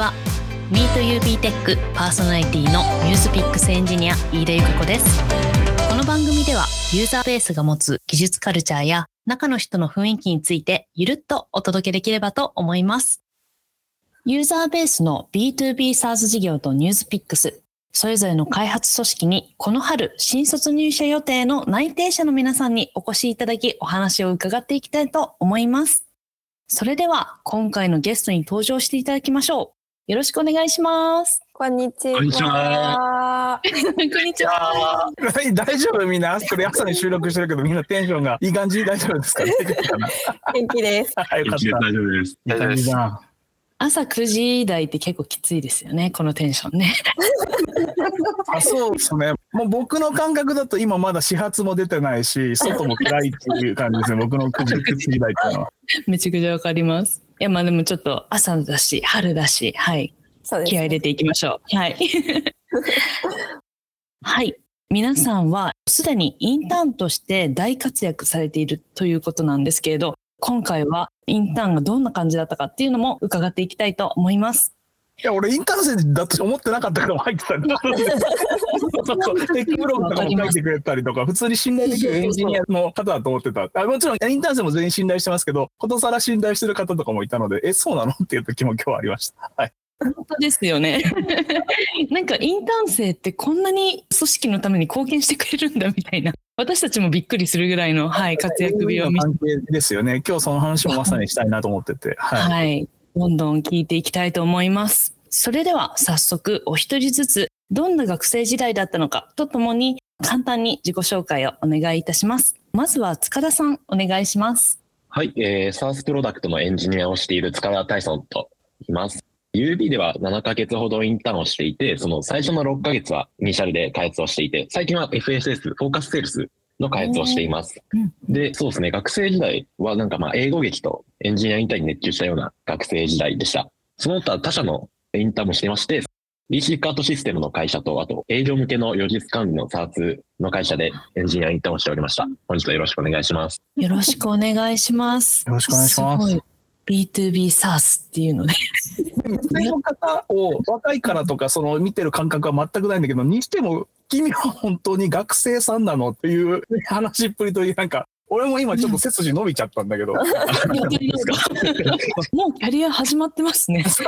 は MeetUB テックパーソナリティのニュースピックスエンジニア飯田由香子ですこの番組ではユーザーベースが持つ技術カルチャーや中の人の雰囲気についてゆるっとお届けできればと思いますユーザーベースの B2B SaaS 事業と NewsPicks それぞれの開発組織にこの春新卒入社予定の内定者の皆さんにお越しいただきお話を伺っていきたいと思います。それでは今回のゲストに登場していただきましょう。よろしくお願いします。こんにちは。こんにちは。こんにちは。大丈夫？みんな、これ朝に収録してるけど、みんなテンションがいい感じ？大丈夫ですか？元気です。はい、よかった。大丈夫です。大丈夫です。朝9時台って結構きついですよね、このテンションね。あそうですね。もう僕の感覚だと今まだ始発も出てないし、外も暗いっていう感じですね。僕の9時 ,9 時台っていうのは。めちゃくちゃわかります。いや、まあでもちょっと朝だし、春だし、はい。そうです、気合入れていきましょう。はい。はい。皆さんはすでにインターンとして大活躍されているということなんですけれど、今回はインターンがどんな感じだったかっていうのも伺っていきたいと思います。いや、俺インターン生だと思ってなかったから入ってたんだ。テックブログとかも書いてくれたりとか、普通に信頼できるエンジニアの方だと思ってた。あもちろんインターン生も全員信頼してますけど、ことさら信頼してる方とかもいたので、え、そうなの？っていう時も今日ありました。はい。本当ですよね。なんかインターン生ってこんなに組織のために貢献してくれるんだみたいな。私たちもびっくりするぐらいの、はい、活躍ぶりを見関係ですよね。今日その話もまさにしたいなと思ってて。はい、はい。どんどん聞いていきたいと思います。それでは早速お一人ずつどんな学生時代だったのかとともに簡単に自己紹介をお願いいたします。まずは塚田さんお願いします。はい、えー、サースプロダクトのエンジニアをしている塚田大尊と言います。UB では7ヶ月ほどインターンをしていて、その最初の6ヶ月はイニシャルで開発をしていて、最近は FSS、フォーカスセールスの開発をしています。で、そうですね、学生時代はなんかまあ英語劇とエンジニアインターンに熱中したような学生時代でした。その他他社のインターンもしていまして、DC カートシステムの会社と、あと営業向けの予実管理の SARS の会社でエンジニアインターンをしておりました。本日はよろしくお願いします。よろしくお願いします。よろしくお願いします。B2B SARS っていうのね。の方を若いからとかその見てる感覚は全くないんだけどにしても君は本当に学生さんなのっていう話っぷりというなんか俺も今ちょっと背筋伸びちゃったんだけど。もうキャリア始まってますね。す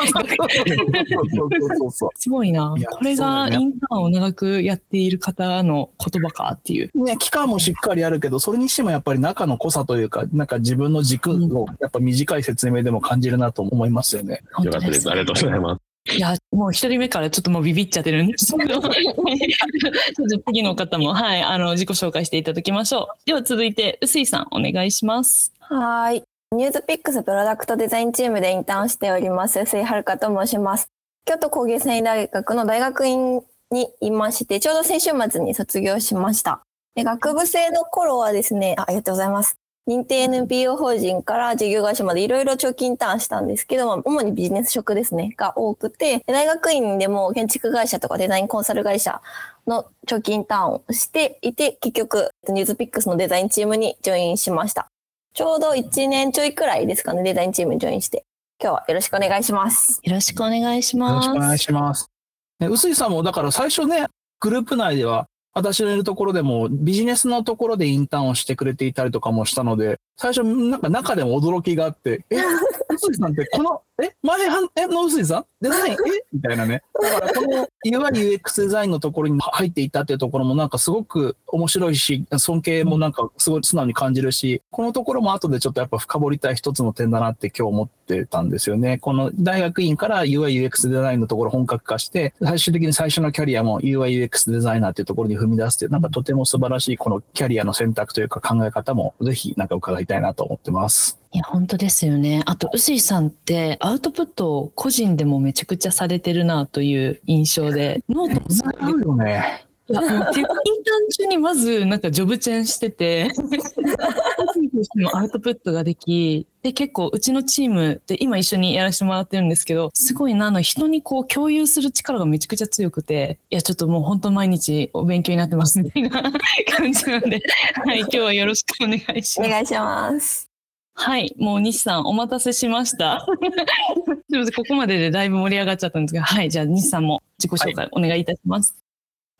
ごいな。これがインターンを長くやっている方の言葉かっていう。ね、期間もしっかりあるけど、それにしてもやっぱり中の濃さというか、なんか自分の軸をやっぱ短い説明でも感じるなと思いますよね。よかったです。ありがとうございます。いや、もう一人目からちょっともうビビっちゃってるんですけど、次の方も、はい、あの、自己紹介していただきましょう。では続いて、臼井さん、お願いします。はい。ニュースピックスプロダクトデザインチームでインターンしております、臼井遥と申します。京都工芸繊維大学の大学院にいまして、ちょうど先週末に卒業しました。で学部生の頃はですねあ、ありがとうございます。認定 NPO 法人から事業会社までいろいろ長期インターンしたんですけども、主にビジネス職ですね、が多くて、大学院でも建築会社とかデザインコンサル会社の長期インターンをしていて、結局、ニュースピックスのデザインチームにジョインしました。ちょうど1年ちょいくらいですかね、デザインチームにジョインして。今日はよろしくお願いします。よろしくお願いします。よろしくお願いします。ね、臼井さんもだから最初ね、グループ内では私のいるところでもビジネスのところでインターンをしてくれていたりとかもしたので、最初なんか中でも驚きがあって、え、臼井さんってこの、え、前半、え、の臼井さん？デザイン、え？みたいなね。だからこの UI、UX デザインのところに入っていたっていうところもなんかすごく面白いし、尊敬もなんかすごい素直に感じるし、このところも後でちょっとやっぱ深掘りたい一つの点だなって今日思ってたんですよね。この大学院から UI、UX デザインのところ本格化して、最終的に最初のキャリアも UI、UX デザイナーっていうところに踏み出すっていう、なんかとても素晴らしいこのキャリアの選択というか考え方もぜひなんか伺いたいなと思ってます。いや、本当ですよね。あと、臼井さんってアウトプットを個人でもめちゃくちゃされてるなという印象で、ノートもよね。いや、インターン中にまずなんかジョブチェンしてて、アウトプットができ、で、結構うちのチームで今一緒にやらせてもらってるんですけど、すごいな、あの人にこう共有する力がめちゃくちゃ強くて、いや、ちょっともう本当毎日お勉強になってます みたいな感じなんで、はい、今日はよろしくお願いします。お願いします。はい、もう西さんお待たせしました。すみません、ここまででだいぶ盛り上がっちゃったんですが、はい、じゃあ西さんも自己紹介お願いいたします。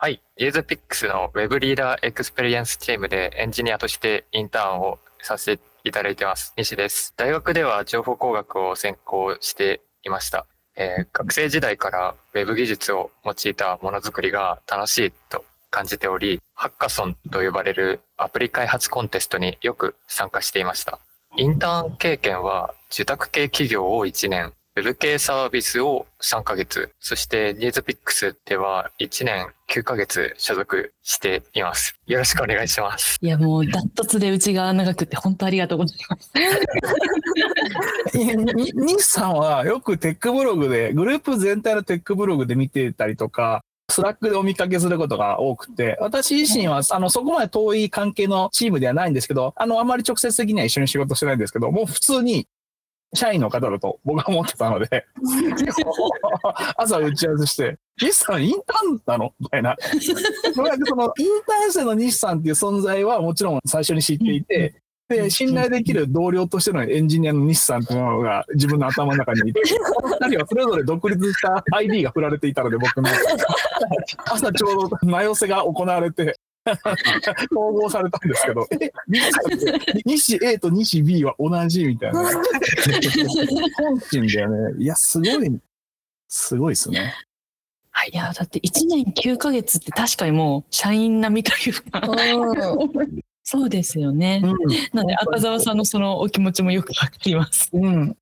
はい。 NewsPicks の Web リーダーエクスペリエンスチームでエンジニアとしてインターンをさせていただいてます。西です。大学では情報工学を専攻していました。えー学生時代から Web 技術を用いたものづくりが楽しいと感じており、ハッカソンと呼ばれるアプリ開発コンテストによく参加していました。インターン経験は受託系企業を1年、Web 系サービスを3ヶ月、そして NewsPicks では1年9ヶ月所属しています。よろしくお願いします。いや、もうダントツでうちが長くて本当ありがとうございます。いや西さんはよくテックブログで、グループ全体のテックブログで見てたりとか、Slack でお見かけすることが多くて、私自身は、あの、そこまで遠い関係のチームではないんですけど、あの、あまり直接的には一緒に仕事してないんですけど、もう普通に、社員の方だと僕は思ってたので、朝打ち合わせして、西さんインターンなの？みたいな。それはその、インターン生の西さんっていう存在はもちろん最初に知っていて、で、信頼できる同僚としてのエンジニアの西さんというのが自分の頭の中にいて、二人はそれぞれ独立した ID が振られていたので、僕の。朝ちょうど名寄せが行われて、統合されたんですけど、え、西 A と西 B は同じみたいな。本心だよね。いや、すごい、すごいですね。いや、だって1年9ヶ月って確かにもう社員並みというか、そうですよね。なので赤澤さんのそのお気持ちもよくわかります。うん。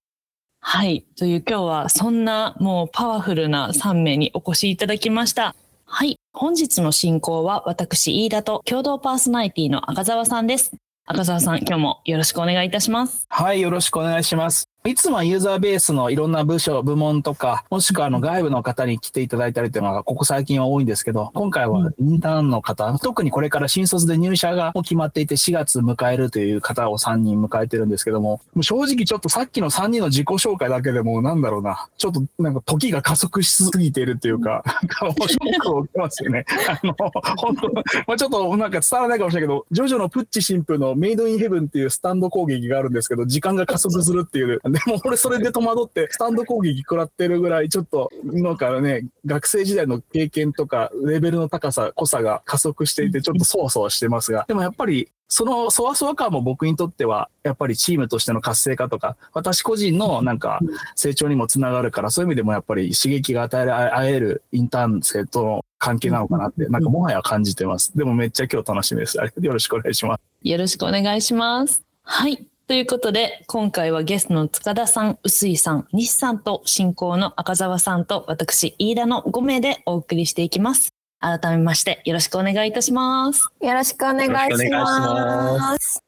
はい。という今日はそんなもうパワフルな3名にお越しいただきました。はい。本日の進行は私、飯田と共同パーソナリティの赤澤さんです。赤澤さん、今日もよろしくお願いいたします。はい、よろしくお願いします。いつもはユーザーベースのいろんな部署、部門とか、もしくはあの外部の方に来ていただいたりというのが、ここ最近は多いんですけど、今回はインターンの方、特にこれから新卒で入社がもう決まっていて4月迎えるという方を3人迎えてるんですけども、もう正直ちょっとさっきの3人の自己紹介だけでもなんだろうな、ちょっとなんか時が加速しすぎているというか、なんかもうショックを受けますよね。あの、本当まあちょっとなんか伝わらないかもしれないけど、ジョジョのプッチ神父のメイドインヘブンっていうスタンド攻撃があるんですけど、時間が加速するっていう。でも俺それで戸惑って、スタンド攻撃食らってるぐらい、ちょっと、なんかね、学生時代の経験とか、レベルの高さ、濃さが加速していて、ちょっとそわそわしてますが、でもやっぱり、そのそわそわ感も僕にとっては、やっぱりチームとしての活性化とか、私個人のなんか成長にもつながるから、そういう意味でもやっぱり刺激が与えられるインターン生との関係なのかなって、なんかもはや感じてます。でもめっちゃ今日楽しみです。よろしくお願いします。よろしくお願いします。はい。ということで、今回はゲストの塚田さん、臼井さん、西さんと進行の赤澤さんと私、飯田の5名でお送りしていきます。改めましてよろしくお願いいたします。よろしくお願いしよろしくお願い。ます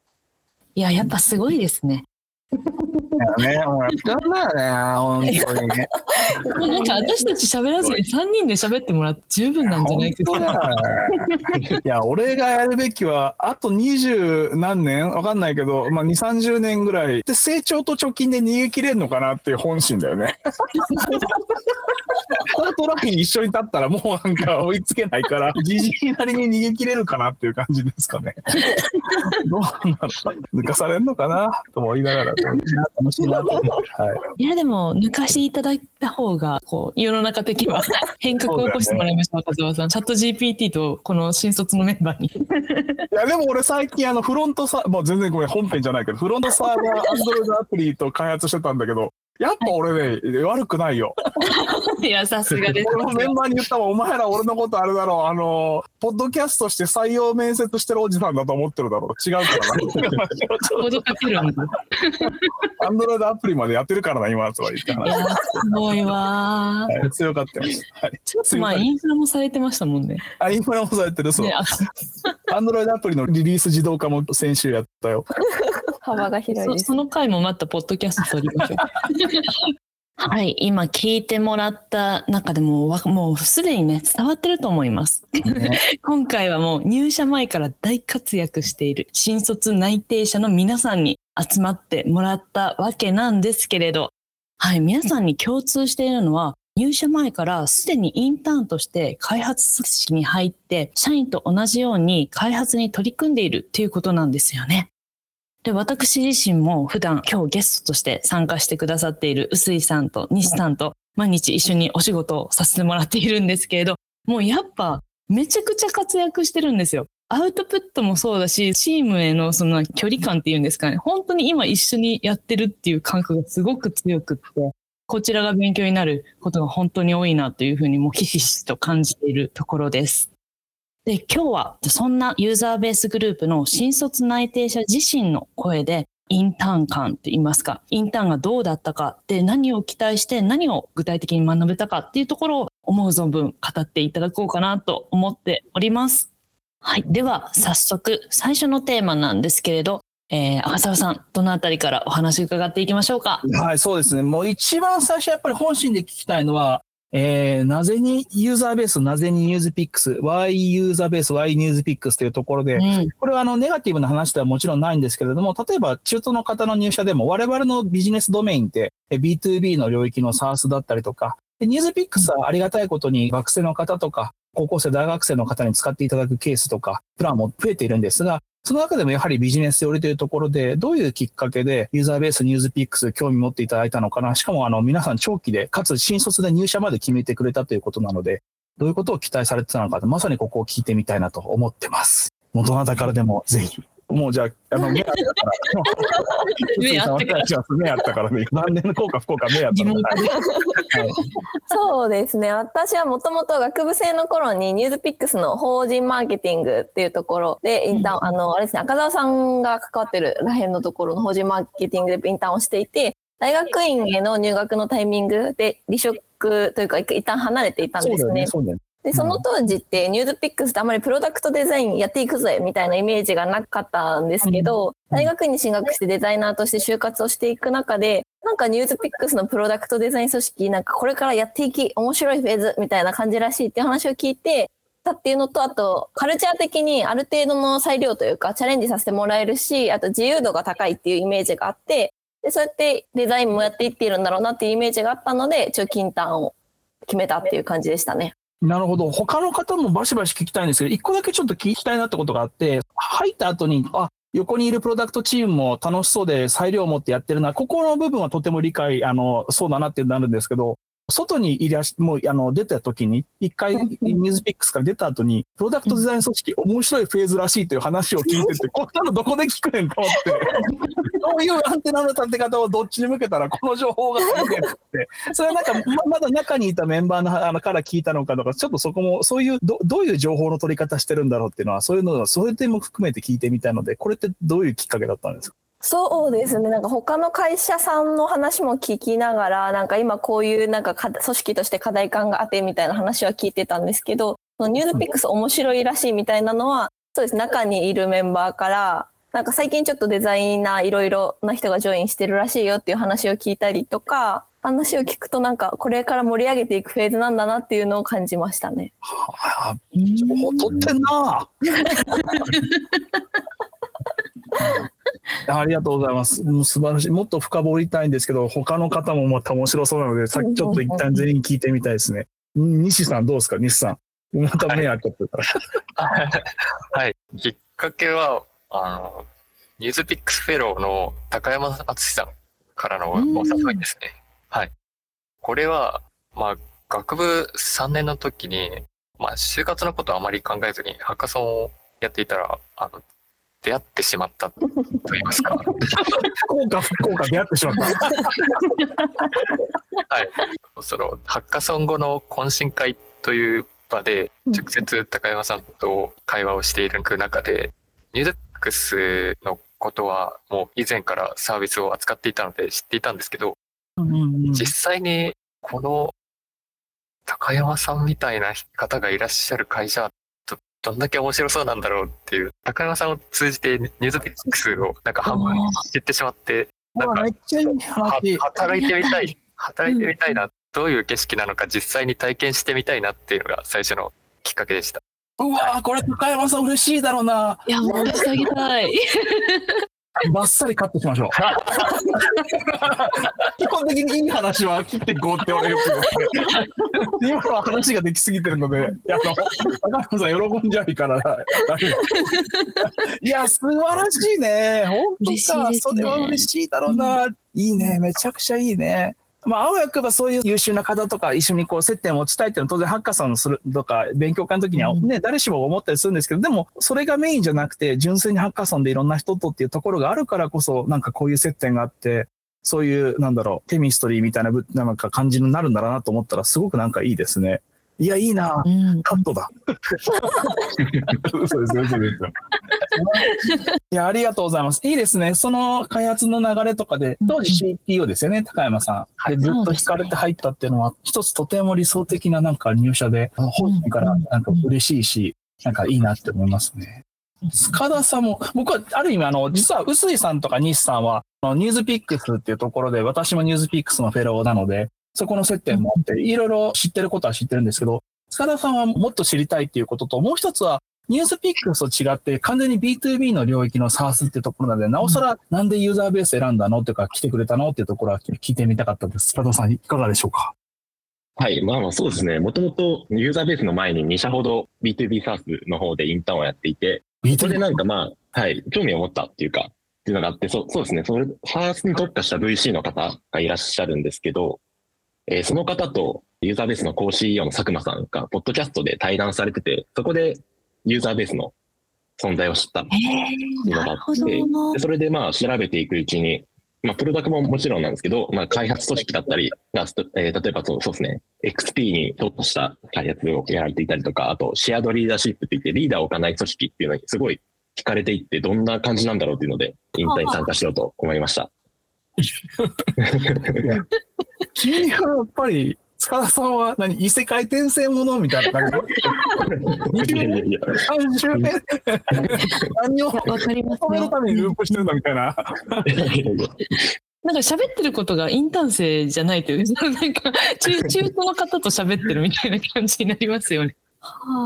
いや、やっぱすごいですね。ね、もうやったんだよね、本当にね。なんか私たち喋らずに3人で喋ってもらって十分なんじゃないですか。いや、俺がやるべきは、あと二十何年？わかんないけど、まあ、2、30年ぐらいで成長と貯金で逃げ切れるのかなっていう本心だよね。スタートラインに一緒に立ったらもうなんか追いつけないから、じじいなりに逃げ切れるかなっていう感じですかね。どうなんだろう。抜かされるのかな？と思いながら、楽しいなと思って。はい。いや、でも、抜かしていただいた方が、こう、世の中的には 変革を起こしてもらいました、赤澤さん。チャット GPT とこの新卒のメンバーに。いや、でも俺最近あのフロントサー、もう全然ごめん、本編じゃないけど、フロントサーバー、アンドロイドアプリと開発してたんだけど、やっぱ俺ね、悪くないよ。いや、さすがです。俺もメンバーに言ったもん、お前ら俺のことあれだろう、あの、ポッドキャストして採用面接してるおじさんだと思ってるだろう。違うからな。脅かけるんだ。アンドロイドアプリまでやってるからな、今、とは言っていや、すごいわー。はい、強かったです。はい。ちょっとまあ、インフラもされてましたもんね。あ、インフラもされてる、そうアンドロイドアプリのリリース自動化も先週やったよ。幅が広いです。そその回もまたポッドキャスト撮りましょう。はい、今聞いてもらった中でもわもうすでにね伝わってると思います。今回はもう入社前から大活躍している新卒内定者の皆さんに集まってもらったわけなんですけれど、はい、皆さんに共通しているのは入社前からすでにインターンとして開発組織に入って社員と同じように開発に取り組んでいるということなんですよね。で、私自身も普段今日ゲストとして参加してくださっている臼井さんと西さんと毎日一緒にお仕事をさせてもらっているんですけれど、もうやっぱめちゃくちゃ活躍してるんですよ。アウトプットもそうだし、チームへのその距離感っていうんですかね、本当に今一緒にやってるっていう感覚がすごく強くって、こちらが勉強になることが本当に多いなというふうにもひしひしと感じているところです。で、今日はそんなユーザーベースグループの新卒内定者自身の声でインターン感と言いますか、インターンがどうだったか、で何を期待して何を具体的に学べたかっていうところを思う存分語っていただこうかなと思っております。はい。では、早速、最初のテーマなんですけれど、えー、赤澤さん、どのあたりからお話伺っていきましょうか？はい、そうですね。もう一番最初、やっぱり本心で聞きたいのは、えー、なぜにユーザーベース、なぜにニュースピックス、Why ユーザーベース、Why ニュースピックスというところで、うん、これはあのネガティブな話ではもちろんないんですけれども、例えば中東の方の入社でも我々のビジネスドメインって B2B の領域の SARS だったりとか、ニュースピックスはありがたいことに学生の方とか、高校生、大学生の方に使っていただくケースとか、プランも増えているんですが、その中でもやはりビジネス寄りというところで、どういうきっかけでユーザーベースニュースピックス興味持っていただいたのかな？しかもあの皆さん長期で、かつ新卒で入社まで決めてくれたということなので、どういうことを期待されてたのか、まさにここを聞いてみたいなと思ってます。もうどなたからでもぜひもうじゃあ、あの、目あったから。目あったから。目あったからね。何年の効果不効果目あったから。そうですね。私はもともと学部生の頃にニュースピックスの法人マーケティングっていうところでインターン、うん、あの、あれですね、赤澤さんが関わってるらへんのところの法人マーケティングでインターンをしていて、大学院への入学のタイミングで離職というか一旦離れていたんですね。そうだよね。で、その当時ってニュースピックスってあまりプロダクトデザインやっていくぜみたいなイメージがなかったんですけど、大学に進学してデザイナーとして就活をしていく中で、なんかニュースピックスのプロダクトデザイン組織、なんかこれからやっていき、面白いフェーズみたいな感じらしいっていう話を聞いて、たっていうのと、あと、カルチャー的にある程度の裁量というか、チャレンジさせてもらえるし、あと自由度が高いっていうイメージがあって、で、そうやってデザインもやっていっているんだろうなっていうイメージがあったので、長期インターンを決めたっていう感じでしたね。なるほど。他の方もバシバシ聞きたいんですけど、一個だけちょっと聞きたいなってことがあって、入った後に、あ、横にいるプロダクトチームも楽しそうで裁量を持ってやってるな、ここの部分はとても理解、あの、そうだなってなるんですけど、外にいらし、もう、あの、出た時に、一回、ニュースピックスから出た後に、プロダクトデザイン組織、面白いフェーズらしいという話を聞いてて、こんなのどこで聞くねんと思って、そういうアンテナの立て方をどっちに向けたら、この情報が出てって、それはなんか、ままだ中にいたメンバーのあのから聞いたのかとか、ちょっとそこも、そういうど、どういう情報の取り方してるんだろうっていうのは、そういうのを、そういう点も含めて聞いてみたいので、これってどういうきっかけだったんですか？そうですね。なんか他の会社さんの話も聞きながら、なんか今こういうなんか組織として課題感があってみたいな話は聞いてたんですけど、そのニュースピックス面白いらしいみたいなのは、そうです。中にいるメンバーから、なんか最近ちょっとデザイナーいろいろな人がジョインしてるらしいよっていう話を聞いたりとか、話を聞くとなんかこれから盛り上げていくフェーズなんだなっていうのを感じましたね。はあ、情報取ってんな ありがとうございます。もう素晴らしい。もっと深掘りたいんですけど、他の方もまた面白そうなので、さっきちょっと一旦全員聞いてみたいですね。西さんどうですか？西さん。また目開けてたら。はい。きっかけは、あの、ニュースピックスフェローの高山敦さんからのお誘いですね。はい。これは、まあ、学部3年の時に、まあ、就活のことあまり考えずに、ハッカソンをやっていたら、あの、出会ってしまったと言いますか。福岡、福岡出会ってしまった。はい。その、ハッカソン後の懇親会という場で、直接高山さんと会話をしている中で、ニューデックスのことはもう以前からサービスを扱っていたので知っていたんですけど、実際にこの高山さんみたいな方がいらっしゃる会社どんだけ面白そうなんだろうっていう、高山さんを通じてニュースピックスをなんか半分知ってしまって、なんか、働いてみたい、働いてみたいな、どういう景色なのか実際に体験してみたいなっていうのが最初のきっかけでした。うわこれ高山さん嬉しいだろうな。いや、もうしてあげたい。バッサリカットしましょう。基本的にいい話は切っていこうって俺よく言って。今の話ができすぎてるので、あの、高野さん喜んじゃうから。いや、素晴らしいね。本当ねそれは嬉しいだろうな。いいね。めちゃくちゃいいね。まあ、青やくばそういう優秀な方とか一緒にこう接点を持ちたいっていうのは当然ハッカソンするとか勉強会の時にはね、誰しも思ったりするんですけど、でもそれがメインじゃなくて純粋にハッカソンでいろんな人とっていうところがあるからこそなんかこういう接点があって、そういうなんだろう、ケミストリーみたいなぶなんか感じになるんだろうなと思ったらすごくなんかいいですね。いや、いいな。うん。カットだ。嘘ですよ、嘘ですよ。いや、ありがとうございます。いいですね。その開発の流れとかで、当時 CTO ですよね、高山さん。で、ずっと惹かれて入ったっていうのは、一つとても理想的ななんか入社で、本人からなんか嬉しいし、なんかいいなって思いますね。塚田さんも、僕はある意味あの、実は臼井さんとか西さんは、あのニュースピックスっていうところで、私もニュースピックスのフェローなので、そこの接点もあって、いろいろ知ってることは知ってるんですけど、塚田さんはもっと知りたいっていうことと、もう一つは、ニュースピックスと違って完全に B2B の領域の SARS ってところなので、なおさらなんでユーザーベース選んだのっていうか来てくれたのっていうところは聞いてみたかったです。塚田さんいかがでしょうか？はい。まあまあそうですね。もともとユーザーベースの前に2社ほど B2B サースの方でインターンをやっていて、それでなんかまあ、はい、興味を持ったっていうか、っていうのがあって、そうそうですね。それ、サースに特化した VC の方がいらっしゃるんですけど、えーその方とユーザーベースの講師 CEO の佐久間さんが、ポッドキャストで対談されてて、そこでユーザーベースの存在を知った。っていうのがあって、でそれでまあ調べていくうちに、まあ、プロダクトももちろんなんですけど、まあ、開発組織だったりが、えー例えばそうそうですね、XP に特化した開発をやられていたりとか、あと、シェアドリーダーシップって言って、リーダーを置かない組織っていうのにすごい惹かれていって、どんな感じなんだろうっていうので、インターンに参加しようと思いました。君はやっぱり、塚田さんは何？異世界転生ものみたいな感じ？いやいやいや、?3 周目何をわかりためにループしてるんだみたいな。なんか喋ってることがインターン生じゃないという、なんか中中途の方と喋ってるみたいな感じになりますよね。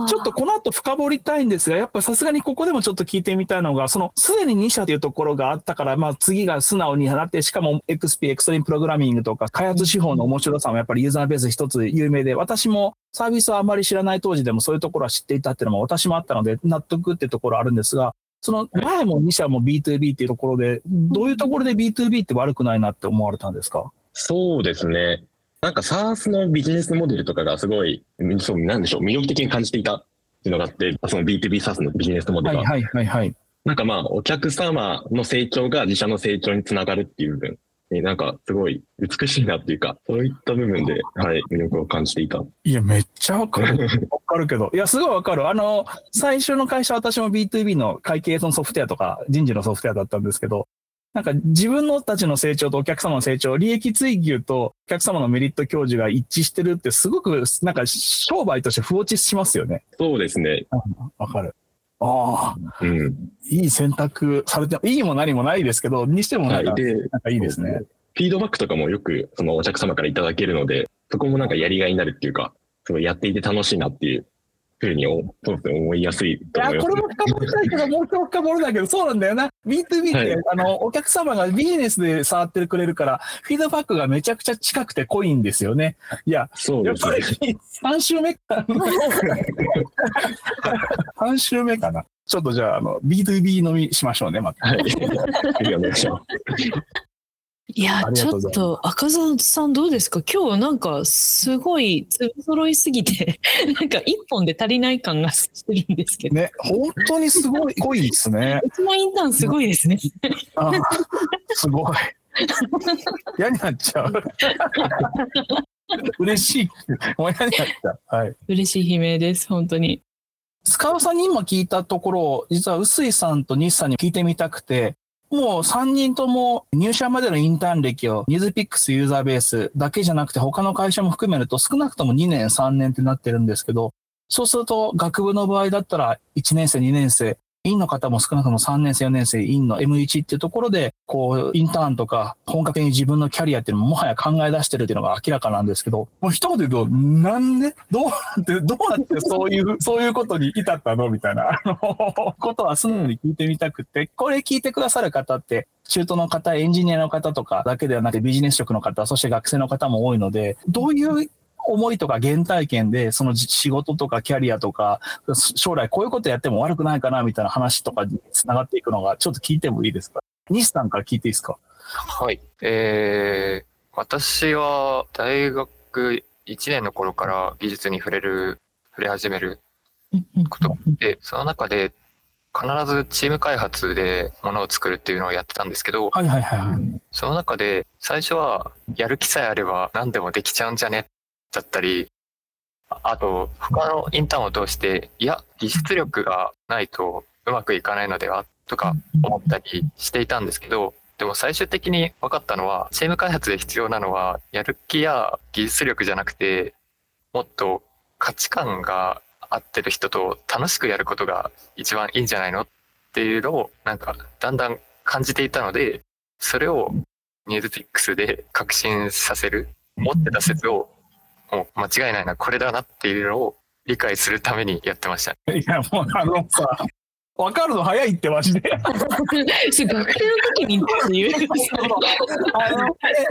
ちょっとこの後深掘りたいんですが、やっぱさすがにここでもちょっと聞いてみたいのが、そのすでに2社というところがあったから、まあ次が素直になって、しかも XP、エクストリームプログラミングとか開発手法の面白さもやっぱりユーザーベース一つ有名で、私もサービスはあまり知らない当時でもそういうところは知っていたっていうのも私もあったので、納得っていうところあるんですが、その前も2社も B2B っていうところで、どういうところで B2B って悪くないなって思われたんですか？そうですね。なんか SARS のビジネスモデルとかがすごい、そう、なんでしょう、魅力的に感じていたっていうのがあって、その B2B SARS のビジネスモデルが。はいはいはいはい。なんかまあ、お客様の成長が自社の成長につながるっていう部分になんかすごい美しいなっていうか、そういった部分で、はい、魅力を感じていた。いや、めっちゃわかる。わかるけど。いや、すごいわかる。あの、最初の会社、私も B2B の会計のソフトウェアとか、人事のソフトウェアだったんですけど、なんか自分のたちの成長とお客様の成長、利益追求とお客様のメリット享受が一致してるって、すごく、なんか商売として不落ちしますよね。そうですね。わかる。ああ、うん。いい選択されて、いいも何もないですけど、にしてもなんか、はい。で、なんかいいですね。フィードバックとかもよくそのお客様からいただけるので、そこもなんかやりがいになるっていうか、すごいやっていて楽しいなっていうふうにおそうですね思いやすいと思いこれも深掘りたいけど、もう一回深掘るんだけど、そうなんだよな。B2B って、はいあの、お客様がビジネスで触ってくれるから、フィードバックがめちゃくちゃ近くて濃いんですよね。いや、そうですねり。3週目か。3週目かな。ちょっとじゃあ、あの、B2B 飲みしましょうね、また。はい。ぜひお願いします。いやちょっがと赤澤さんどうですか？今日なんかすごい粒揃いすぎて、なんか一本で足りない感がしてるんですけど。ね、本当にすごい濃いですね。うちのインターンすごいですね。あすごい。嫌になっちゃう。嬉しい。もう嫌になっちゃう。はい。嬉しい悲鳴です、本当に。スカオさんに今聞いたところ、実は臼井さんと西さんに聞いてみたくて、もう3人とも入社までのインターン歴をニーズピックスユーザーベースだけじゃなくて他の会社も含めると少なくとも2年3年ってなってるんですけど、そうすると学部の場合だったら1年生2年生、院の方も少なくとも3年生、4年生、院の M1 っていうところで、こう、インターンとか、本格的に自分のキャリアっていうのももはや考え出してるっていうのが明らかなんですけど、もう一言で言うと、なんでどうやって、どうやってそういう、そういうことに至ったのみたいな、あの、ことは素直に聞いてみたくて、これ聞いてくださる方って、中途の方、エンジニアの方とかだけではなくてビジネス職の方、そして学生の方も多いので、どういう思いとか原体験で、そのじ仕事とかキャリアとか、将来こういうことやっても悪くないかなみたいな話とかにつながっていくのが、ちょっと聞いてもいいですか？西さんから聞いていいですか？はい。えー、私は大学1年の頃から技術に触れる、触れ始めることがあって、その中で必ずチーム開発でものを作るっていうのをやってたんですけど、はいはいはいはい。その中で最初はやる気さえあれば何でもできちゃうんじゃねだったり、あと他のインターンを通して、いや、技術力がないとうまくいかないのではとか思ったりしていたんですけど、でも最終的に分かったのは、チーム開発で必要なのは、やる気や技術力じゃなくて、もっと価値観が合ってる人と楽しくやることが一番いいんじゃないのっていうのを、なんかだんだん感じていたので、それをニュースピックスで確信させる、持ってた説を、もう間違いないな、これだなっていうのを理解するためにやってました。いや、もうあのさ、わかるの早いってマジで。学生の時にっていう。あの、え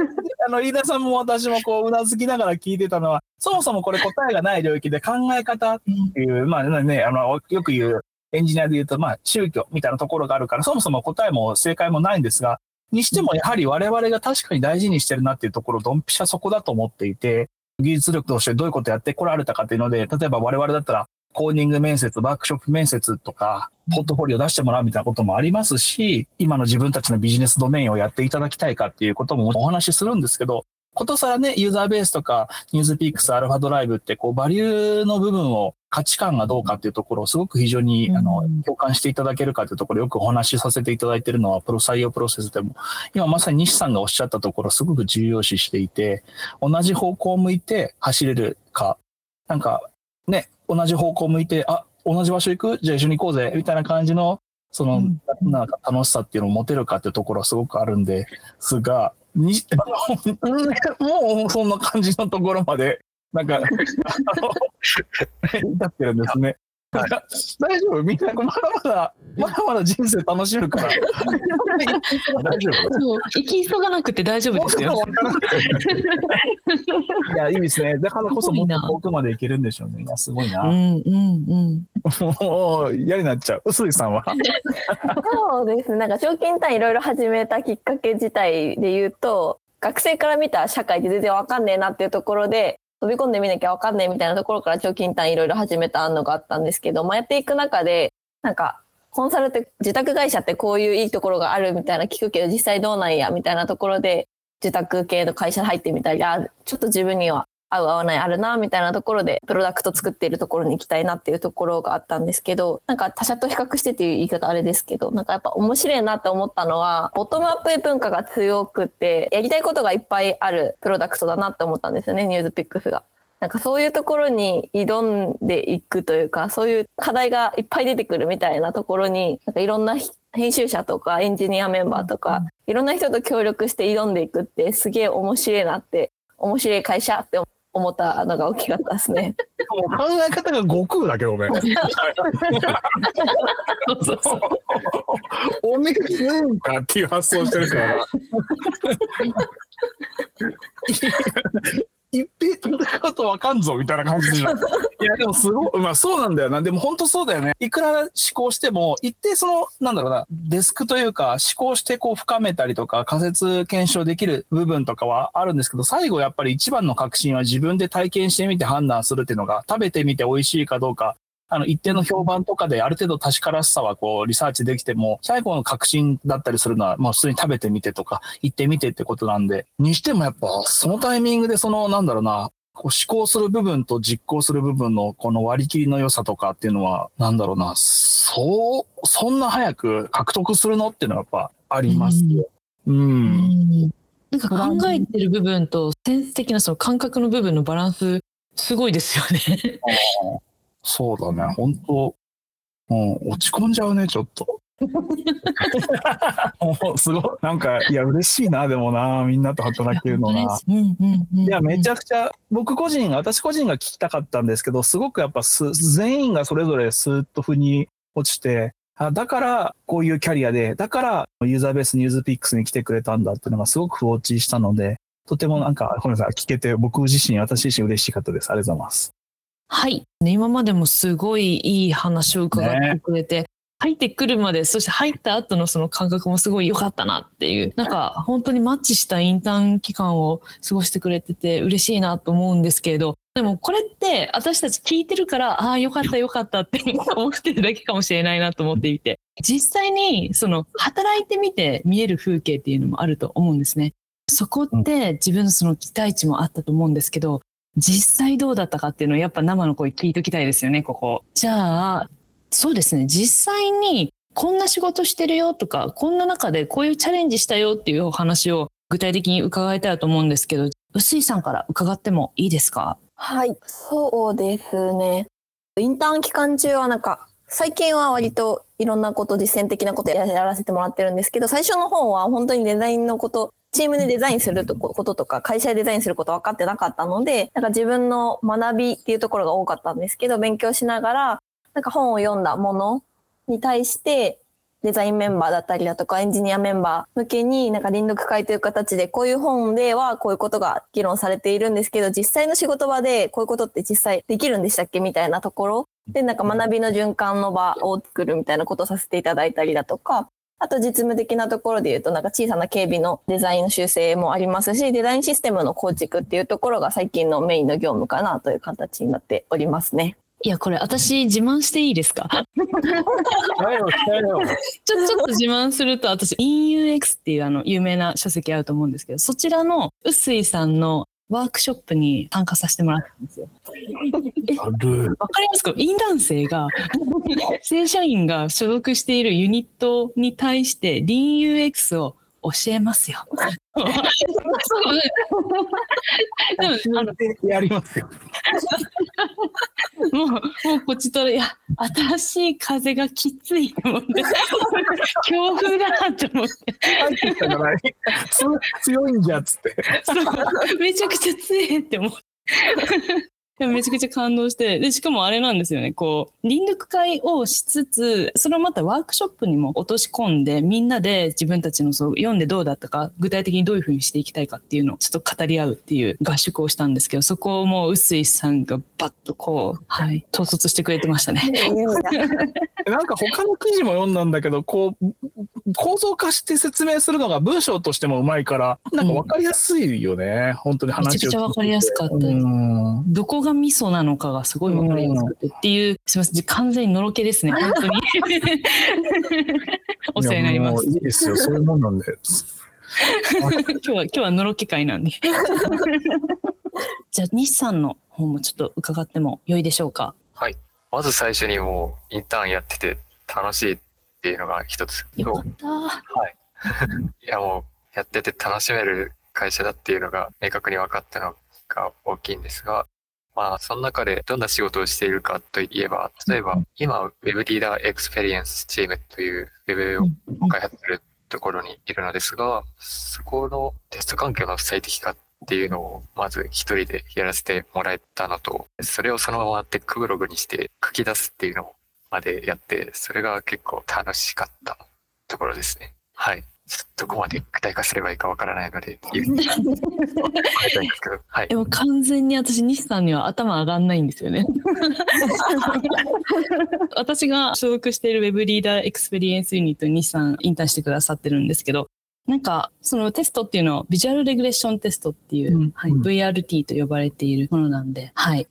あの、飯田さんも私もこう、うなずきながら聞いてたのは、そもそもこれ答えがない領域で考え方っていう、まあね、あの、よく言う、エンジニアで言うと、まあ、宗教みたいなところがあるから、そもそも答えも正解もないんですが、にしてもやはり我々が確かに大事にしてるなっていうところ、ドンピシャそこだと思っていて、技術力としてどういうことやってこられたかっていうので、例えば我々だったら、コーディング面接、ワークショップ面接とか、ポートフォリオ出してもらうみたいなこともありますし、今の自分たちのビジネスドメインをやっていただきたいかっていうこともお話しするんですけど、ことさらね、ユーザーベースとか、ニュースピックス、アルファドライブって、こう、バリューの部分を、価値観がどうかっていうところをすごく非常に、あの、共感していただけるかというところよくお話しさせていただいているのは、プロ採用プロセスでも、今まさに西さんがおっしゃったところ、すごく重要視していて、同じ方向を向いて走れるか、なんか、ね、同じ方向を向いて、あ、同じ場所行く？じゃあ一緒に行こうぜ、みたいな感じの、その、なんか楽しさっていうのを持てるかっていうところはすごくあるんですが、に、もうそんな感じのところまで、なんか、あの、至ってるんですね。大丈夫？みんな、まだまだ、まだまだ人生楽しむから。大丈夫？そう、行き急がなくて大丈夫ですよ。いや、いいですね。だからこそもっと遠くまで行けるんでしょうね。いや、すごいな。うんうんうん。もう、嫌になっちゃう？臼井さんは？そうですね。なんか賞金単位いろいろ始めたきっかけ自体で言うと、学生から見た社会って全然わかんねえなっていうところで、飛び込んでみなきゃわかんないみたいなところから貯金単位いろいろ始めたのがあったんですけど、まあ、やっていく中で、なんか、コンサルって自宅会社ってこういういいところがあるみたいな聞くけど実際どうなんやみたいなところで自宅系の会社に入ってみたり、あ、ちょっと自分には合う合わないあるなみたいなところでプロダクト作っているところに行きたいなっていうところがあったんですけどなんか他社と比較してっていう言い方あれですけどなんかやっぱ面白いなって思ったのはボトムアップ文化が強くってやりたいことがいっぱいあるプロダクトだなって思ったんですよねニュースピックスが。なんかそういうところに挑んでいくというかそういう課題がいっぱい出てくるみたいなところになんかいろんな編集者とかエンジニアメンバーとかいろんな人と協力して挑んでいくってすげえ面白いなって面白い会社って思ったのが大きかったですね。もう考え方が悟空だけどね。おめえうんかっていう発想してるから。一平と戦うとわかんぞみたいな感じで。いやでもすごい、まあそうなんだよな。でも本当そうだよね。いくら思考しても、一定その、なんだろうな、デスクというか、思考してこう深めたりとか、仮説検証できる部分とかはあるんですけど、最後やっぱり一番の確信は自分で体験してみて判断するっていうのが、食べてみて美味しいかどうか、あの、一定の評判とかである程度確からしさはこう、リサーチできても、最後の確信だったりするのは、もう普通に食べてみてとか、行ってみてってことなんで、にしてもやっぱ、そのタイミングでその、なんだろうな、こう思考する部分と実行する部分のこの割り切りの良さとかっていうのは、なんだろうな、そう、そんな早く獲得するのっていうのはやっぱありますよ。うん。なんか考えてる部分とセンス的なその感覚の部分のバランスすごいですよね。そうだね、本当もう落ち込んじゃうね、ちょっと。もうすごい、なんか、いや、嬉しいな、でもな、みんなと働けるのな。うんうんうん、いや、めちゃゃくちゃ、僕個人、私個人が聞きたかったんですけど、すごくやっぱす、全員がそれぞれスーッと腑に落ちて、あだから、こういうキャリアで、だから、ユーザーベースニュースピックスに来てくれたんだっていうのがすごく不落ちしたので、とてもなんか、ごめんなさい、聞けて、僕自身、私自身嬉しかったです。ありがとうございます。はい。ね今までもすごいいい話を伺ってくれて、入ってくるまで、そして入った後のその感覚もすごい良かったなっていう、なんか本当にマッチしたインターン期間を過ごしてくれてて嬉しいなと思うんですけれど、でもこれって私たち聞いてるから、ああ、よかったよかったって思ってるだけかもしれないなと思っていて、実際にその働いてみて見える風景っていうのもあると思うんですね。そこって自分のその期待値もあったと思うんですけど、実際どうだったかっていうのをやっぱ生の声聞いときたいですよね、ここ。じゃあ、そうですね、実際にこんな仕事してるよとか、こんな中でこういうチャレンジしたよっていうお話を具体的に伺いたいと思うんですけど、臼井さんから伺ってもいいですか？はい、そうですね。インターン期間中はなんか、最近は割といろんなこと、実践的なことやらせてもらってるんですけど、最初の方は本当にデザインのこと、チームでデザインすることとか、会社でデザインすること分かってなかったので、なんか自分の学びっていうところが多かったんですけど、勉強しながら、なんか本を読んだものに対して、デザインメンバーだったりだとかエンジニアメンバー向けになんか臨読会という形でこういう本ではこういうことが議論されているんですけど実際の仕事場でこういうことって実際できるんでしたっけ？みたいなところでなんか学びの循環の場を作るみたいなことをさせていただいたりだとかあと実務的なところで言うとなんか小さな警備のデザインの修正もありますしデザインシステムの構築っていうところが最近のメインの業務かなという形になっておりますね。いや、これ私自慢していいですか？ちょ、ちょっと自慢すると、私、InUX っていうあの、有名な書籍あると思うんですけど、そちらの、臼井さんのワークショップに参加させてもらったんですよ。わかりますか？イン男性が、正社員が所属しているユニットに対して LeanUX を教えますよ。でも、あの、やりますよ。もう、もうこっちとら、いや、新しい風がきついと思って、強風だなって思って、入ってきたじゃない。つ強いんじゃっつって。めちゃくちゃ強いって思って。でもめちゃくちゃ感動して、で、しかもあれなんですよね、こう、臨読会をしつつ、それをまたワークショップにも落とし込んで、みんなで自分たちのそう読んでどうだったか、具体的にどういうふうにしていきたいかっていうのをちょっと語り合うっていう合宿をしたんですけど、そこをもう臼井さんがバッとこう、はい、統率してくれてましたね。なんか他の記事も読んだんだけど、こう、構造化して説明するのが文章としてもうまいから、なんか分かりやすいよね。本当に話をめちゃくちゃ分かりやすかったどこが味噌なのかがすごい分かりやすくてっていう、すみません、完全にのろけですね、本当に。お世話になります。いいですよ、そういうもんなんで。今日は、今日はのろけ会なんで。じゃあ、西さんの方もちょっと伺っても良いでしょうか？はい。まず最初にもうインターンやってて楽しいっていうのが一つ。よかった。いやもうやってて楽しめる会社だっていうのが明確に分かったのが大きいんですが、まあその中でどんな仕事をしているかといえば、例えば今 Web リーダーエクスペリエンスチームという Web を開発するところにいるのですが、そこのテスト環境の最適化っていうのをまず一人でやらせてもらえたのと、それをそのままテックブログにして書き出すっていうのまでやって、それが結構楽しかったところですね。はい。どこまで具体化すればいいかわからないので、はいで。も完全に私、西さんには頭上がんないんですよね。私が所属している Web リーダーエクスペリエンスユニットに西さんインターンしてくださってるんですけど、なんか、そのテストっていうのは、ビジュアルレグレッションテストっていう、うんはい、うん VRT と呼ばれているものなんで、はい。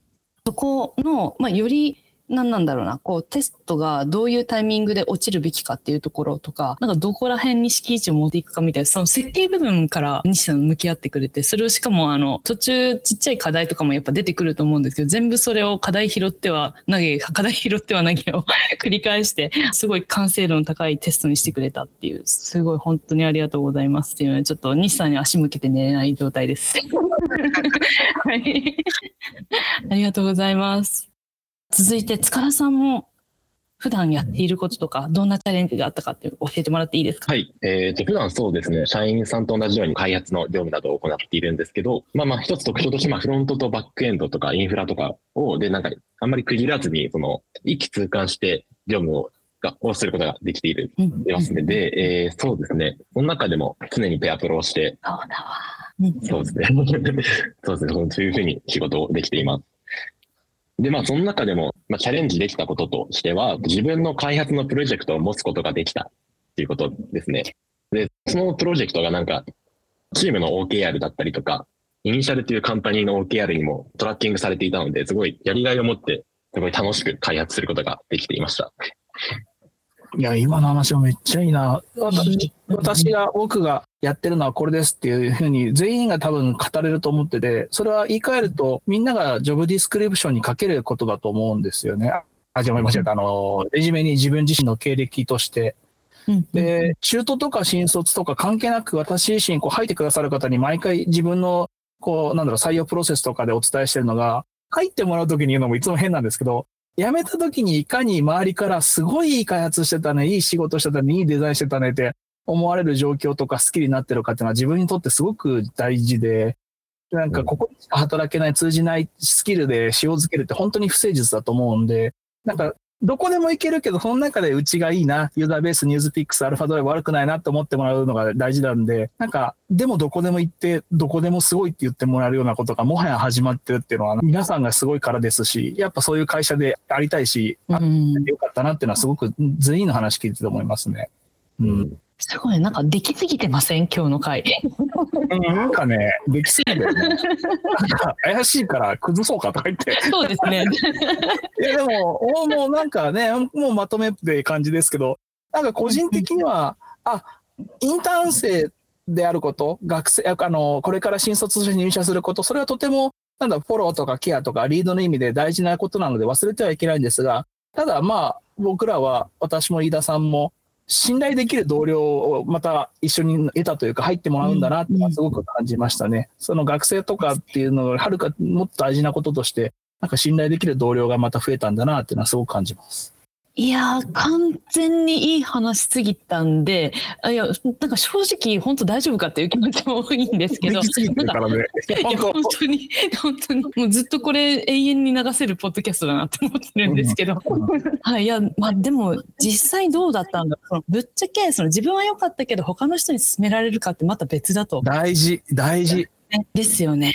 そこの、まあ、より、何なんだろうな、こう、テストがどういうタイミングで落ちるべきかっていうところとか、なんかどこら辺に敷地を持っていくかみたいな、その設計部分から西さん向き合ってくれて、それをしかもあの、途中ちっちゃい課題とかもやっぱ出てくると思うんですけど、全部それを課題拾っては投げ、課題拾っては投げを 繰り返して、すごい完成度の高いテストにしてくれたっていう、すごい本当にありがとうございますっていうので、ちょっと西さんに足向けて寝れない状態です。はい。ありがとうございます。続いて、塚田さんも普段やっていることとか、どんなチャレンジがあったかって教えてもらっていいですか？はい。えっ、と、普段そうですね、社員さんと同じように開発の業務などを行っているんですけど、まあまあ一つ特徴として、まあフロントとバックエンドとかインフラとかを、で、なんか、あんまり区切らずに、その、一気通貫して業務を、がをすることができている、うんいますね。で、えーそうですね、その中でも常にペアプロをして、そうだわ。うんそうですね。そうですね。そういうふうに仕事をできています。で、まあ、その中でも、まあ、チャレンジできたこととしては、自分の開発のプロジェクトを持つことができたっていうことですね。で、そのプロジェクトがなんか、チームの OKR だったりとか、 INITIAL というカンパニーの OKR にもトラッキングされていたので、すごいやりがいを持って、すごい楽しく開発することができていました。いや、今の話もめっちゃいいな。私私が、僕がやってるのはこれですっていうふうに全員が多分語れると思ってて、それは言い換えるとみんながジョブディスクリプションに書けることだと思うんですよね。あ、じゃあ間違えた。あの、レジュメに自分自身の経歴として。うんで、中途とか新卒とか関係なく私自身こう入ってくださる方に毎回自分のこう、なんだろう、採用プロセスとかでお伝えしてるのが、入ってもらうときに言うのもいつも変なんですけど、辞めた時にいかに周りからすごいいい開発してたね、いい仕事してたね、いいデザインしてたねって思われる状況とか好きになってるかっていうのは自分にとってすごく大事で、なんかここにしか働けない通じないスキルで塩漬けるって本当に不誠実だと思うんで、なんかどこでもいけるけど、その中でうちがいいな、ユーザーベース、ニュースピックス、アルファドライブ悪くないなって思ってもらうのが大事なんで、なんか、でもどこでも行って、どこでもすごいって言ってもらえるようなことがもはや始まってるっていうのは、皆さんがすごいからですし、やっぱそういう会社でありたいし、よかったなっていうのはすごく全員の話聞いてて思いますね。うん。すごい、なんかできすぎてません？今日の回。なんかね、できすぎてるね。なんか怪しいから崩そうかとか言って。そうですね。いやでも、もうもうなんかね、もうまとめって感じですけど、なんか個人的には、あ、インターン生であること、学生、あの、これから新卒として入社すること、それはとても、なんだ、フォローとかケアとかリードの意味で大事なことなので忘れてはいけないんですが、ただまあ、僕らは、私も飯田さんも、信頼できる同僚をまた一緒に得たというか入ってもらうんだなってすごく感じましたね。その学生とかっていうのがはるかもっと大事なこととして、なんか信頼できる同僚がまた増えたんだなっていうのはすごく感じます。いやー、完全にいい話すぎたんで、あいや、なんか正直、本当大丈夫かっていう気持ちも多いんですけど。いや、本当に、本当に、もうずっとこれ永遠に流せるポッドキャストだなって思ってるんですけど。はい、いや、まあでも、実際どうだったんだろう。ぶっちゃけ、その自分は良かったけど、他の人に勧められるかってまた別だと。大事、大事。ねですよね。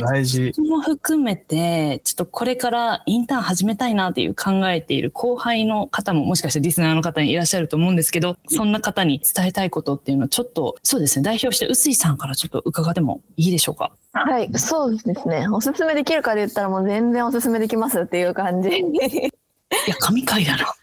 大事。それも含めて、ちょっとこれからインターン始めたいなっていう考えている後輩の方ももしかしてリスナーの方にいらっしゃると思うんですけど、そんな方に伝えたいことっていうのはちょっと、そうですね、代表して臼井さんからちょっと伺ってもいいでしょうか？はい、そうですね。おすすめできるかで言ったらもう全然おすすめできますっていう感じ。いや、神回だな。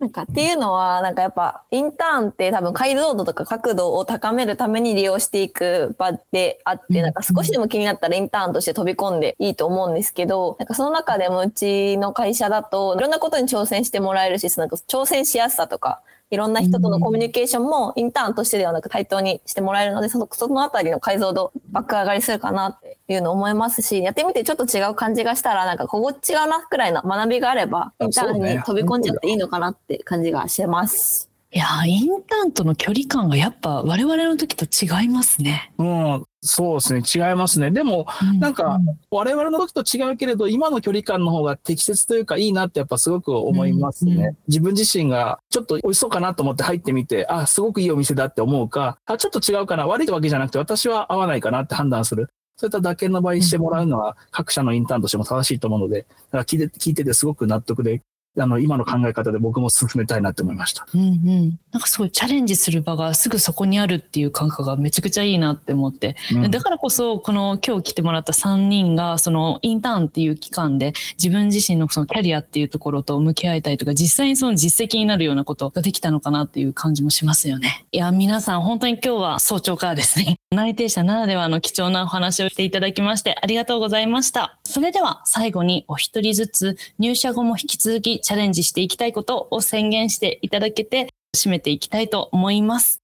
なんかっていうのは、なんかやっぱインターンって多分解像度とか角度を高めるために利用していく場であって、なんか少しでも気になったらインターンとして飛び込んでいいと思うんですけど、なんかその中でもうちの会社だといろんなことに挑戦してもらえるし、そのなんか挑戦しやすさとか、いろんな人とのコミュニケーションもインターンとしてではなく対等にしてもらえるので、そのそのあたりの解像度爆上がりするかなっていうのを思いますし、やってみてちょっと違う感じがしたら、なんかここ違うなくらいの学びがあれば、インターンに飛び込んじゃっていいのかなって感じがしてます。いやー、インターンとの距離感がやっぱ我々の時と違いますね。うん、そうですね。違いますね。でも、なんか、我々の時と違うけれど、今の距離感の方が適切というかいいなってやっぱすごく思いますね。うんうん自分自身がちょっと美味しそうかなと思って入ってみて、あ、すごくいいお店だって思うか、あ、ちょっと違うかな、悪いわけじゃなくて私は合わないかなって判断する。そういっただけの場合にしてもらうのは各社のインターンとしても正しいと思うので、だから聞いて聞いててすごく納得で、あの、今の考え方で僕も進めたいなって思いました。うんうん、なんかすごいチャレンジする場がすぐそこにあるっていう感覚がめちゃくちゃいいなって思って、うんだからこそこの今日来てもらった3人がそのインターンっていう期間で自分自身のそのキャリアっていうところと向き合いたいとか実際にその実績になるようなことができたのかなっていう感じもしますよね。いや皆さん本当に今日は早朝からですね内定者ならではの貴重なお話をしていただきましてありがとうございました。それでは最後にお一人ずつ入社後も引き続きチャレンジしていきたいことを宣言していただけて締めていきたいと思います。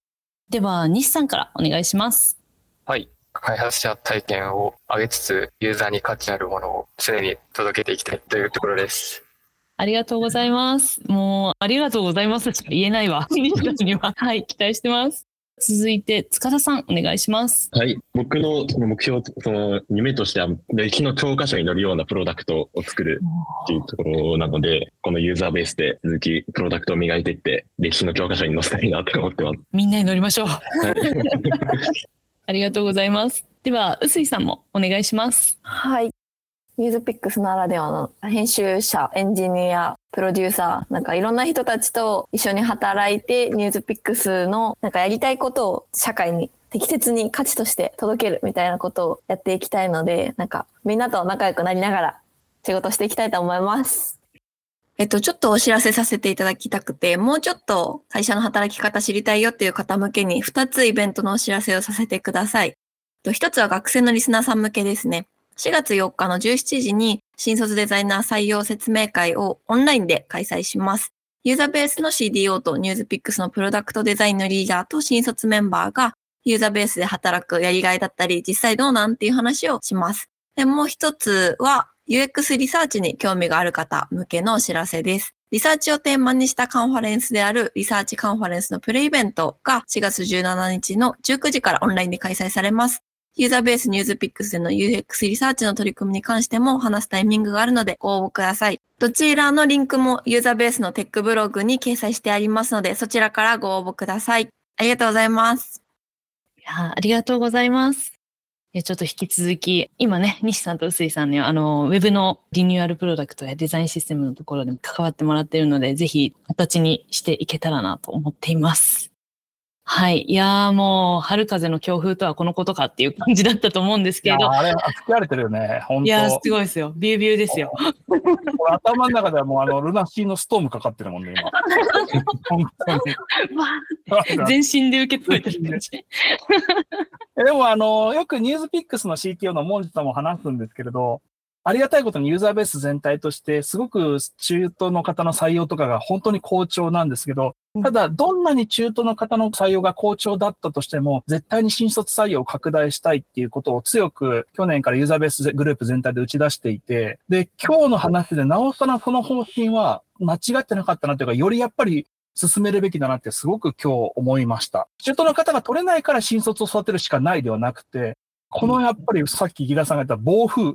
では、西さんからお願いします。はい。開発者体験を上げつつ、ユーザーに価値あるものを常に届けていきたいというところです。ありがとうございます。もう、ありがとうございますしか言えないわ。には。はい、期待してます。続いて、塚田さん、お願いします。はい。僕のその目標、その夢としては、歴史の教科書に載るようなプロダクトを作るっていうところなので、このユーザーベースで続き、プロダクトを磨いていって、歴史の教科書に載せたいなと思ってます。みんなに乗りましょう。はい、ありがとうございます。では、臼井さんもお願いします。はい。ニュースピックスならではの編集者、エンジニア、プロデューサー、なんかいろんな人たちと一緒に働いて、ニュースピックスのなんかやりたいことを社会に適切に価値として届けるみたいなことをやっていきたいので、なんかみんなと仲良くなりながら仕事していきたいと思います。えっと、ちょっとお知らせさせていただきたくて、もうちょっと会社の働き方知りたいよっていう方向けに2つイベントのお知らせをさせてください。1つは学生のリスナーさん向けですね。4月4日の17時に新卒デザイナー採用説明会をオンラインで開催します。ユーザーベースの CDO とニュースピックスのプロダクトデザインのリーダーと新卒メンバーがユーザーベースで働くやりがいだったり、実際どうなんっていう話をします。で、もう一つは UX リサーチに興味がある方向けのお知らせです。リサーチをテーマにしたカンファレンスであるリサーチカンファレンスのプレイベントが4月17日の19時からオンラインで開催されます。ユーザーベース NewsPicks での UX リサーチの取り組みに関しても話すタイミングがあるのでご応募ください。どちらのリンクもユーザーベースのテックブログに掲載してありますので、そちらからご応募ください。ありがとうございます。いやありがとうございます。ちょっと引き続き、今ね、西さんと臼井さんにあの、ウェブのリニューアルプロダクトやデザインシステムのところでも関わってもらっているので、ぜひ形にしていけたらなと思っています。はい。いやーもう、春風の強風とはこのことかっていう感じだったと思うんですけど。あれ、吹き荒れてるよね、本当いやすごいですよ。ビュービューですよ。頭の中ではもう、あの、ルナシーのストームかかってるもんね、今。本当に。全身で受け止めてる感じ。でも、あの、よくニュースピックスの CTO のモンジさんも話すんですけれど、ありがたいことにユーザーベース全体として、すごく中途の方の採用とかが本当に好調なんですけど、ただ、どんなに中途の方の採用が好調だったとしても、絶対に新卒採用を拡大したいっていうことを強く去年からユーザーベースグループ全体で打ち出していて、で、今日の話でなおさらその方針は間違ってなかったなというか、よりやっぱり進めるべきだなってすごく今日思いました。中途の方が取れないから新卒を育てるしかないではなくて、このやっぱりさっき木田さんが言った暴風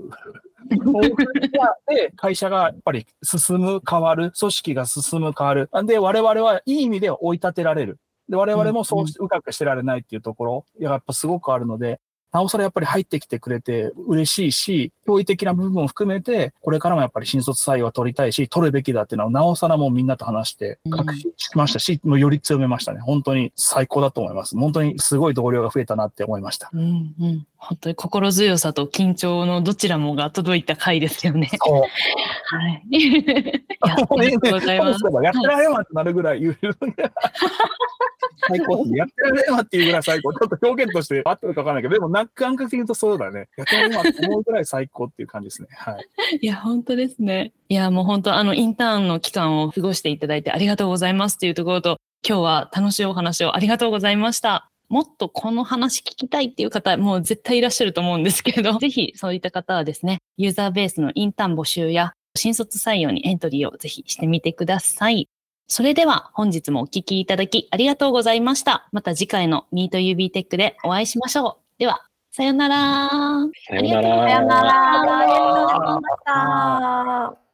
で、会社がやっぱり進む、変わる、組織が進む、変わる。で、我々はいい意味で追い立てられる。で、我々もそう、うかくしてられないっていうところ、やっぱすごくあるので、なおさらやっぱり入ってきてくれて嬉しいし、驚異的な部分を含めて、これからもやっぱり新卒採用は取りたいし、取るべきだっていうのは、なおさらもうみんなと話して確信しましたし、うん、もうより強めましたね。本当に最高だと思います。本当にすごい同僚が増えたなって思いました。うんうん。本当に心強さと緊張のどちらもが届いた回ですよね。そう。はい。ありがとうございます。やってられんわってなるぐらい言う。最高 やってられんわっていうぐらい最高。ちょっと表現として合ってるかわからないけど、でも、感覚的に言うとそうだね。やってられんわって思うぐらい最高っていう感じですね。はい。いや、本当ですね。いや、もう本当、あの、インターンの期間を過ごしていただいてありがとうございますというところと、今日は楽しいお話をありがとうございました。もっとこの話聞きたいっていう方、もう絶対いらっしゃると思うんですけど、ぜひそういった方はですね、ユーザーベースのインターン募集や新卒採用にエントリーをぜひしてみてください。それでは本日もお聞きいただきありがとうございました。また次回の Meet UB Tech でお会いしましょう。では、さよなら。さよなら。さよなら。ありがとうございました。